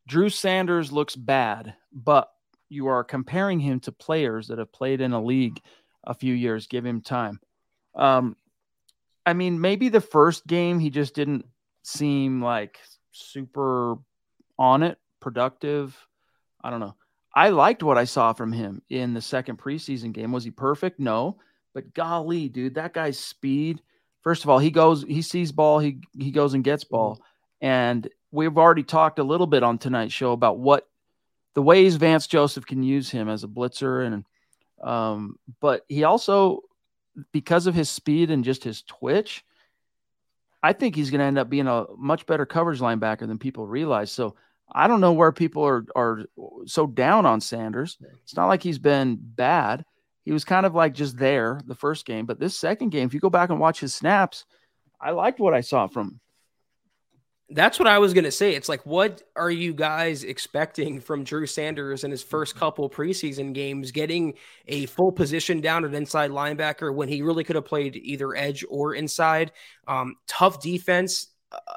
Drew Sanders looks bad, but you are comparing him to players that have played in a league a few years. Give him time. Um, I mean, maybe the first game he just didn't seem like super on it, productive. I don't know. I liked what I saw from him in the second preseason game. Was he perfect? No. But golly, dude, that guy's speed. First of all, he goes, he sees ball, he he goes and gets ball, and we've already talked a little bit on tonight's show about what the ways Vance Joseph can use him as a blitzer, and um, but he also, because of his speed and just his twitch, I think he's going to end up being a much better coverage linebacker than people realize. So I don't know where people are are so down on Sanders. It's not like he's been bad. He was kind of like just there the first game, but this second game, if you go back and watch his snaps, I liked what I saw from. That's what I was going to say. It's like, what are you guys expecting from Drew Sanders in his first couple preseason games, getting a full position down at inside linebacker when he really could have played either edge or inside? Um, tough defense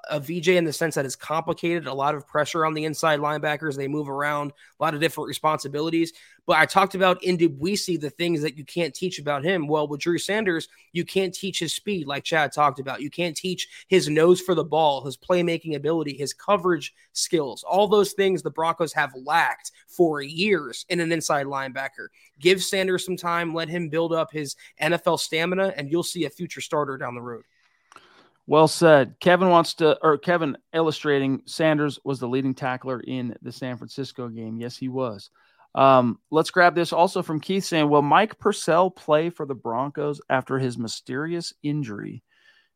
a VJ in the sense that it's complicated, a lot of pressure on the inside linebackers. They move around, a lot of different responsibilities. But I talked about Ndubuisi the things that you can't teach about him. Well, with Drew Sanders, you can't teach his speed, like Chad talked about. You can't teach his nose for the ball, his playmaking ability, his coverage skills. All those things the Broncos have lacked for years in an inside linebacker. Give Sanders some time, let him build up his NFL stamina, and you'll see a future starter down the road. Well said. Kevin wants to, or Kevin illustrating Sanders was the leading tackler in the San Francisco game. Yes, he was. Um, let's grab this also from Keith saying, Will Mike Purcell play for the Broncos after his mysterious injury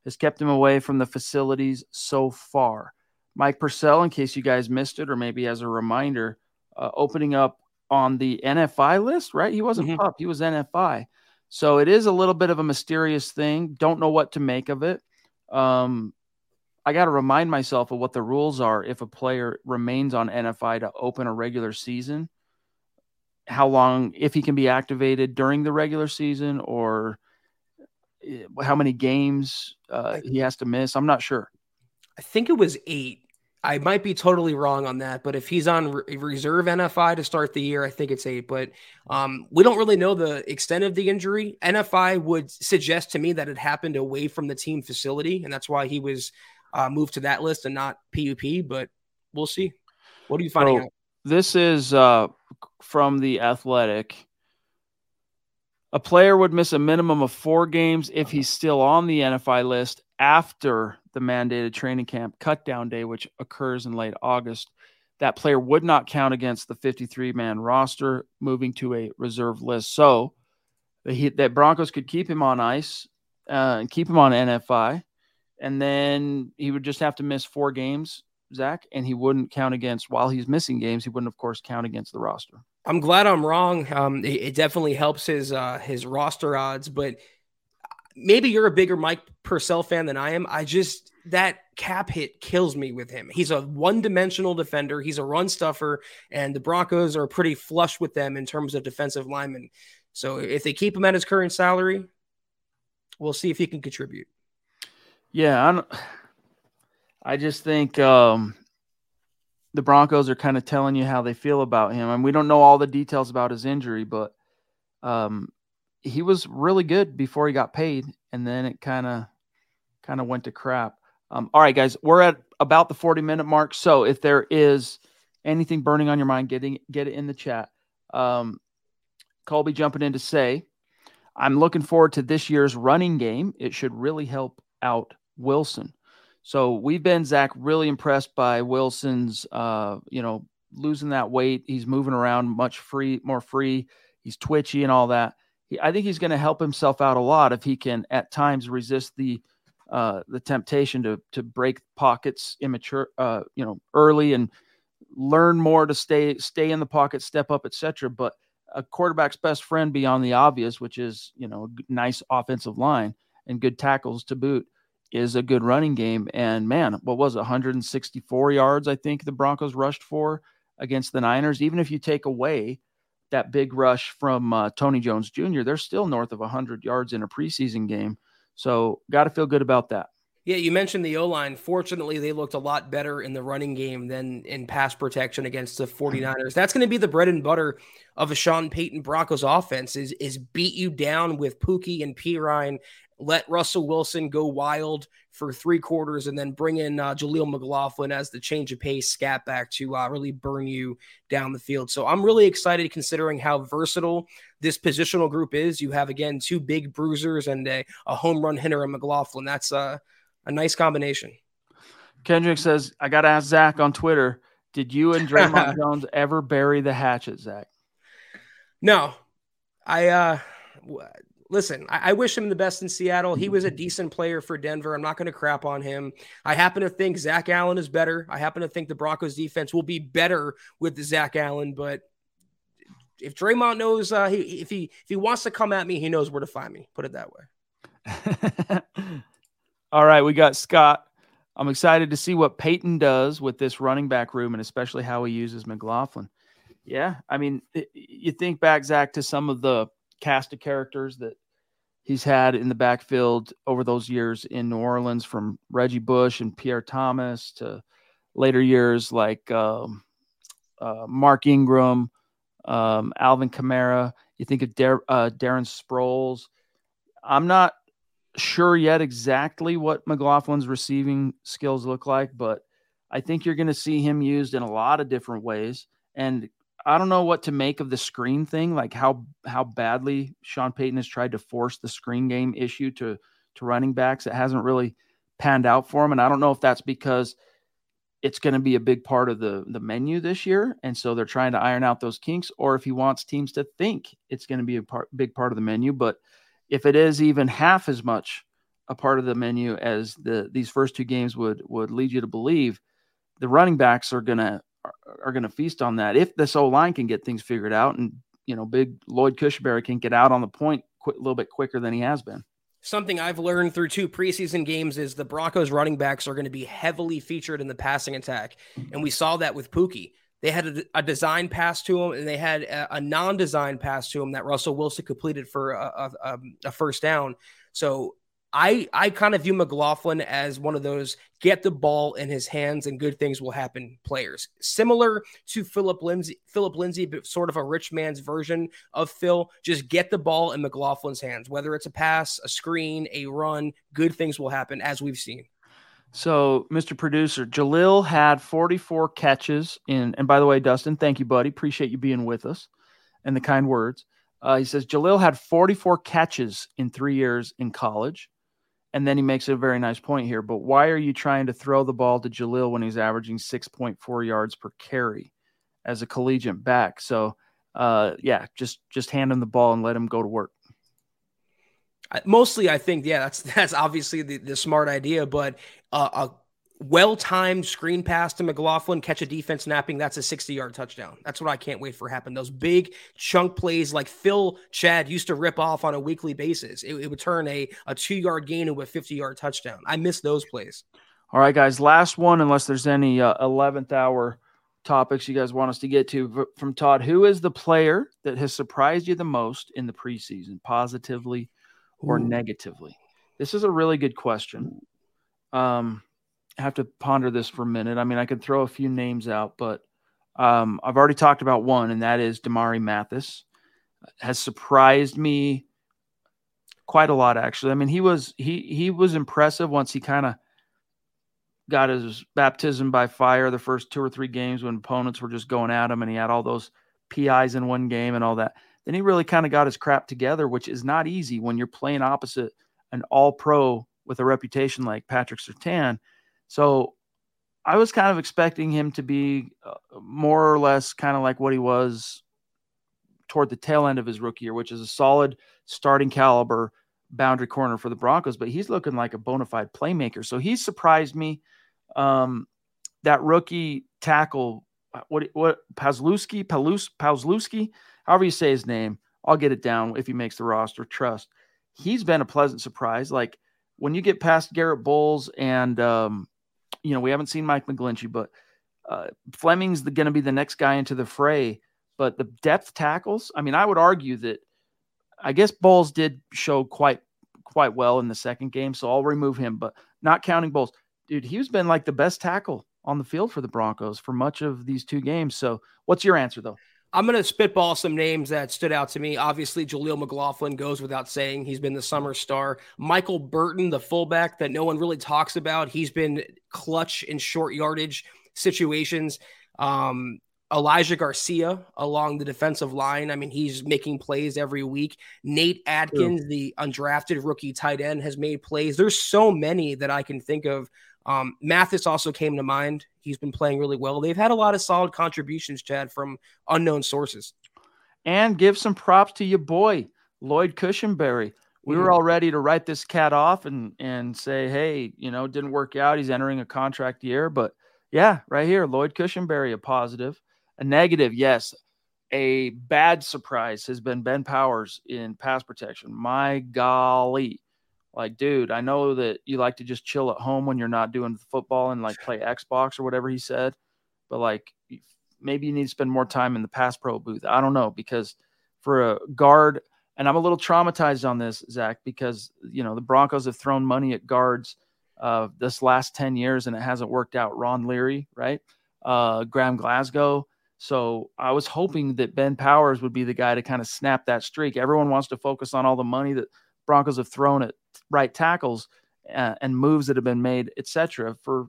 has kept him away from the facilities so far? Mike Purcell, in case you guys missed it, or maybe as a reminder, uh, opening up on the NFI list, right? He wasn't mm-hmm. pup, he was NFI. So it is a little bit of a mysterious thing. Don't know what to make of it um, I got to remind myself of what the rules are if a player remains on NFI to open a regular season. How long, if he can be activated during the regular season, or eh, how many games uh, he has to miss. I'm not sure. I think it was eight. I might be totally wrong on that, but if he's on re- reserve NFI to start the year, I think it's eight. But um, we don't really know the extent of the injury. NFI would suggest to me that it happened away from the team facility, and that's why he was uh, moved to that list and not PUP. But we'll see. What are you finding so, out? This is uh, from the Athletic. A player would miss a minimum of four games if he's still on the NFI list after the mandated training camp cutdown day, which occurs in late August. That player would not count against the 53 man roster, moving to a reserve list. So the, that Broncos could keep him on ice uh, and keep him on NFI. And then he would just have to miss four games, Zach, and he wouldn't count against, while he's missing games, he wouldn't, of course, count against the roster. I'm glad I'm wrong. Um, it, it, definitely helps his uh, his roster odds, but maybe you're a bigger Mike Purcell fan than I am. I just that cap hit kills me with him. He's a one-dimensional defender. He's a run stuffer, and the Broncos are pretty flush with them in terms of defensive linemen. So if they keep him at his current salary, we'll see if he can contribute. Yeah, I'm, i just think um, the Broncos are kind of telling you how they feel about him, and we don't know all the details about his injury, but um, he was really good before he got paid, and then it kind of kind of went to crap. Um, all right, guys, we're at about the 40 minute mark. So if there is anything burning on your mind, getting get it in the chat. Um, Colby jumping in to say, I'm looking forward to this year's running game. It should really help out Wilson. So we've been Zach really impressed by Wilson's, uh, you know, losing that weight. He's moving around much free, more free. He's twitchy and all that. I think he's going to help himself out a lot if he can at times resist the uh, the temptation to to break pockets immature, uh, you know, early and learn more to stay stay in the pocket, step up, etc. But a quarterback's best friend beyond the obvious, which is you know nice offensive line and good tackles to boot, is a good running game. And man, what was it, 164 yards? I think the Broncos rushed for against the Niners. Even if you take away that big rush from uh, Tony Jones Jr., they're still north of 100 yards in a preseason game. So, got to feel good about that. Yeah, you mentioned the O line. Fortunately, they looked a lot better in the running game than in pass protection against the 49ers. That's going to be the bread and butter of a Sean Payton Broncos offense is is beat you down with Pookie and Perine let Russell Wilson go wild for three quarters and then bring in uh, Jaleel McLaughlin as the change of pace scat back to uh, really burn you down the field. So I'm really excited considering how versatile this positional group is. You have, again, two big bruisers and a, a home run hitter in McLaughlin. That's a, a nice combination. Kendrick says, I got to ask Zach on Twitter, did you and Dre'Mont Jones ever bury the hatchet, Zach? No, I, uh, listen, I, I, wish him the best in Seattle. He was a decent player for Denver. I'm not going to crap on him. I happen to think Zach Allen is better. I happen to think the Broncos defense will be better with the Zach Allen, but if Dre'Mont knows uh, he, if he if he wants to come at me, he knows where to find me. Put it that way. All right, we got Scott. I'm excited to see what Payton does with this running back room and especially how he uses McLaughlin. Yeah, I mean, it, you think back, Zach, to some of the cast of characters that he's had in the backfield over those years in New Orleans, from Reggie Bush and Pierre Thomas to later years like um, uh, Mark Ingram, um, Alvin Kamara. You think of Dar- uh, Darren Sproles. I'm not sure yet exactly what McLaughlin's receiving skills look like, but I think you're going to see him used in a lot of different ways. And I don't know what to make of the screen thing, like how how badly Sean Payton has tried to force the screen game issue to to running backs. It hasn't really panned out for him, and I don't know if that's because it's going to be a big part of the the menu this year, and so they're trying to iron out those kinks, or if he wants teams to think it's going to be a part, big part of the menu. But if it is even half as much a part of the menu as the these first two games would would lead you to believe, the running backs are going to are going to feast on that. If this O line can get things figured out, and you know, big Lloyd Cushenberry can get out on the point a little bit quicker than he has been. Something I've learned through two preseason games is the Broncos running backs are going to be heavily featured in the passing attack, and we saw that with Pookie. They had a, a design pass to him, and they had a, a non-design pass to him that Russell Wilson completed for a, a first down. So I I kind of view McLaughlin as one of those get the ball in his hands and good things will happen players. Similar to Phillip Lindsay, Phillip Lindsay, but sort of a rich man's version of Phil. Just get the ball in McLaughlin's hands, whether it's a pass, a screen, a run, good things will happen as we've seen. So, Mr. Producer, Jaleel had 44 catches in, and by the way, Dustin, thank you, buddy. Appreciate you being with us and the kind words. Uh, he says Jaleel had 44 catches in three years in college. And then he makes a very nice point here. But why are you trying to throw the ball to Jaleel when he's averaging 6.4 yards per carry as a collegiate back? So, uh, yeah, just just hand him the ball and let him go to work. Mostly, I think, yeah, that's that's obviously the, the smart idea. But uh, a well timed screen pass to McLaughlin, catch a defense snapping. That's a 60 yard touchdown. That's what I can't wait for happen. Those big chunk plays like Phil Chad used to rip off on a weekly basis. It, it would turn a, a two yard gain into a 50 yard touchdown. I miss those plays. All right, guys. Last one, unless there's any uh, 11th hour topics you guys want us to get to from Todd. Who is the player that has surprised you the most in the preseason, positively or Ooh. negatively? This is a really good question. Um, have to ponder this for a minute. I mean, I could throw a few names out, but um, I've already talked about one, and that is Damari Mathis. Has surprised me quite a lot, actually. I mean, he was he he was impressive once he kind of got his baptism by fire the first two or three games when opponents were just going at him, and he had all those PIs in one game and all that. Then he really kind of got his crap together, which is not easy when you're playing opposite an All Pro with a reputation like Patrick Surtain so I was kind of expecting him to be uh, more or less kind of like what he was toward the tail end of his rookie year, which is a solid starting caliber boundary corner for the Broncos. But he's looking like a bona fide playmaker. So he surprised me. Um, that rookie tackle, what what Palczewski, Palus, however you say his name, I'll get it down if he makes the roster. Trust. He's been a pleasant surprise. Like when you get past Garrett Bolles and um, you know, we haven't seen Mike McGlinchey, but uh, Fleming's going to be the next guy into the fray. But the depth tackles, I mean, I would argue that I guess Bolles did show quite quite well in the second game, so I'll remove him. But not counting Bolles, dude, he's been like the best tackle on the field for the Broncos for much of these two games. So, what's your answer though? I'm going to spitball some names that stood out to me. Obviously, Jaleel McLaughlin goes without saying. He's been the summer star. Michael Burton, the fullback that no one really talks about, he's been clutch in short yardage situations. Um, Elijah Garcia along the defensive line. I mean, he's making plays every week. Nate Adkins, the undrafted rookie tight end, has made plays. There's so many that I can think of Um, Mathis also came to mind. He's been playing really well. They've had a lot of solid contributions, Chad, from unknown sources. And give some props to your boy, Lloyd Cushenberry. We were all ready to write this cat off and and say, hey, you know, didn't work out. He's entering a contract year, but yeah, right here, Lloyd Cushenberry, a positive, a negative. Yes, a bad surprise has been Ben Powers in pass protection. My golly, like, dude, I know that you like to just chill at home when you're not doing football and like play Xbox or whatever he said, but like maybe you need to spend more time in the pass pro booth. I don't know because for a guard and I'm a little traumatized on this, Zach, because you know the Broncos have thrown money at guards uh, this last ten years and it hasn't worked out. Ron Leary, right? Uh, Graham Glasgow. So I was hoping that Ben Powers would be the guy to kind of snap that streak. Everyone wants to focus on all the money that Broncos have thrown at right tackles uh, and moves that have been made, etc., for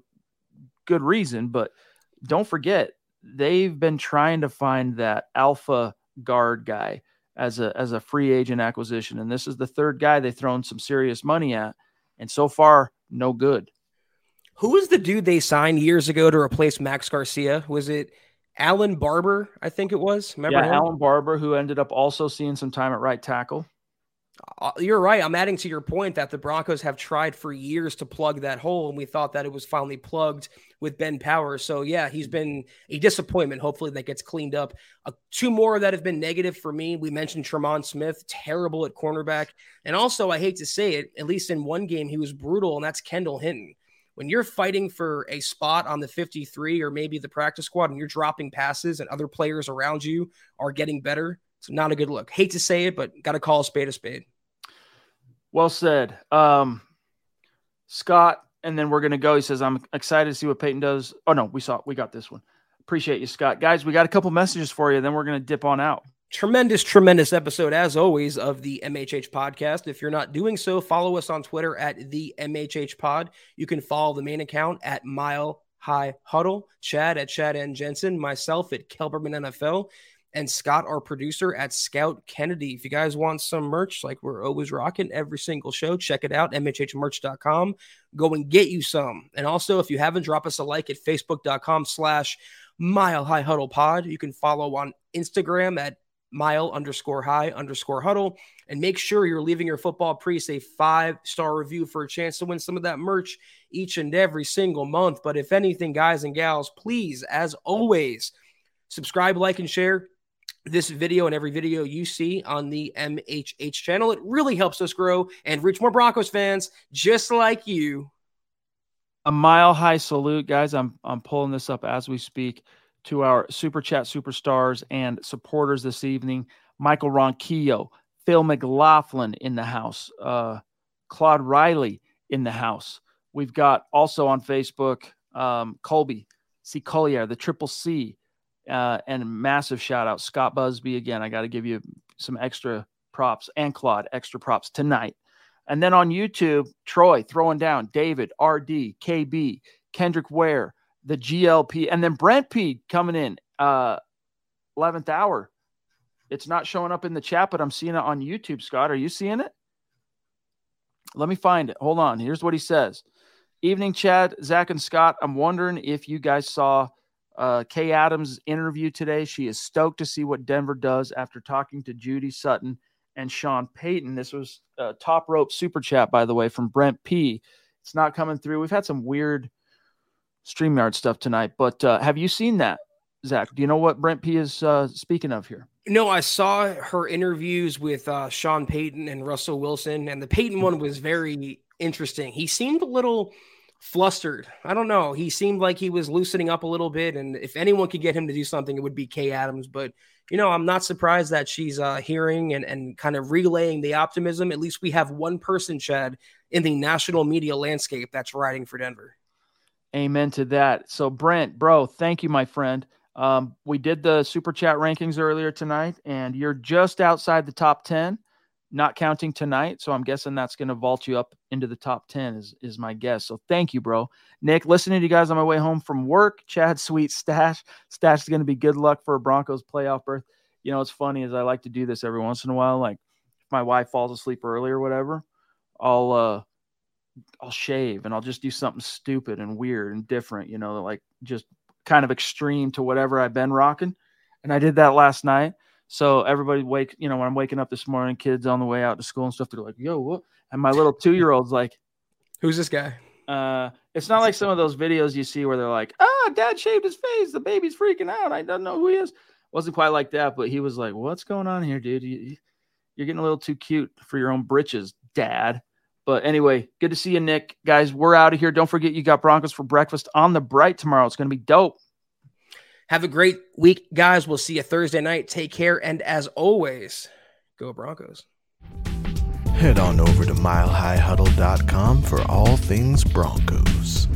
good reason. But don't forget, they've been trying to find that alpha guard guy as a as a free agent acquisition, and this is the third guy they've thrown some serious money at, and so far no good. Who was the dude they signed years ago to replace Max Garcia? Was it Allen Barbre? I think it was. Remember yeah, him? Allen Barbre, who ended up also seeing some time at right tackle. Uh, you're right. I'm adding to your point that the Broncos have tried for years to plug that hole, and we thought that it was finally plugged with Ben Powers. So yeah, he's been a disappointment. Hopefully that gets cleaned up. Uh, two more that have been negative for me. We mentioned Tremon Smith, terrible at cornerback, and also I hate to say it, at least in one game he was brutal, and that's Kendall Hinton. When you're fighting for a spot on the 53 or maybe the practice squad, and you're dropping passes, and other players around you are getting better, it's not a good look. Hate to say it, but got to call a spade a spade. Well said. Um, Scott, and then we're going to go. He says, I'm excited to see what Payton does. Oh, no, we saw, we got this one. Appreciate you, Scott. Guys, we got a couple messages for you. Then we're going to dip on out. Tremendous, tremendous episode, as always, of the MHH podcast. If you're not doing so, follow us on Twitter at the MHH pod. You can follow the main account at Mile High Huddle, Chad at Chad and Jensen, myself at Kelberman NFL and Scott, our producer at Scout Kennedy. If you guys want some merch, like we're always rocking every single show, check it out, mhhmerch.com. Go and get you some. And also, if you haven't, drop us a like at facebook.com slash mile high huddle pod. You can follow on Instagram at mile underscore high underscore huddle. And make sure you're leaving your football priest a five star review for a chance to win some of that merch each and every single month. But if anything, guys and gals, please, as always, subscribe, like, and share this video and every video you see on the MHH channel. It really helps us grow and reach more Broncos fans just like you. A mile high salute, guys. I'm I'm pulling this up as we speak to our super chat superstars and supporters this evening. Michael Ronquillo, Phil McLaughlin in the house, uh, Claude Riley in the house. We've got also on Facebook um, Colby C. Collier, the Triple C, uh, and massive shout out, Scott Busby. Again, I got to give you some extra props and Claude, extra props tonight. And then on YouTube, Troy throwing down David, RD, KB, Kendrick Ware, the GLP, and then Brent P coming in, uh, 11th hour. It's not showing up in the chat, but I'm seeing it on YouTube, Scott. Are you seeing it? Let me find it. Hold on. Here's what he says Evening, Chad, Zach, and Scott. I'm wondering if you guys saw uh, Kay Adams' interview today. She is stoked to see what Denver does after talking to Judy Sutton and Sean Payton. This was a top rope super chat, by the way, from Brent P. It's not coming through. We've had some weird StreamYard stuff tonight, but uh, have you seen that, Zach? Do you know what Brent P is uh, speaking of here? No, I saw her interviews with uh, Sean Payton and Russell Wilson, and the Payton one was very interesting. He seemed a little flustered. I don't know. He seemed like he was loosening up a little bit, and if anyone could get him to do something, it would be Kay Adams. But you know, I'm not surprised that she's uh, hearing and and kind of relaying the optimism. At least we have one person, Chad, in the national media landscape that's riding for Denver. Amen to that. So Brent, bro, thank you, my friend. Um, we did the super chat rankings earlier tonight, and you're just outside the top ten not counting tonight. So I'm guessing that's going to vault you up into the top 10 is, is my guess. So thank you, bro. Nick, listening to you guys on my way home from work. Chad, sweet stash. Stash is going to be good luck for a Broncos playoff berth. You know, it's funny as I like to do this every once in a while. Like if my wife falls asleep early or whatever, I'll, uh, I'll shave and I'll just do something stupid and weird and different, you know, like just kind of extreme to whatever I've been rocking. And I did that last night. So everybody wake, you know, when I'm waking up this morning, kids on the way out to school and stuff, they're like, yo, what? And my little two year old's like, Who's this guy? uh, it's not like some of those videos you see where they're like, ah, dad shaved his face. The baby's freaking out. I don't know who he is. Wasn't quite like that, but he was like, what's going on here, dude? You, you're getting a little too cute for your own britches, dad. But anyway, good to see you, Nick. Guys, we're out of here. Don't forget you got Broncos for breakfast on the bright tomorrow. It's going to be dope. Have a great week, guys. We'll see you Thursday night. Take care. And as always, go Broncos. Head on over to milehighhuddle.com for all things Broncos.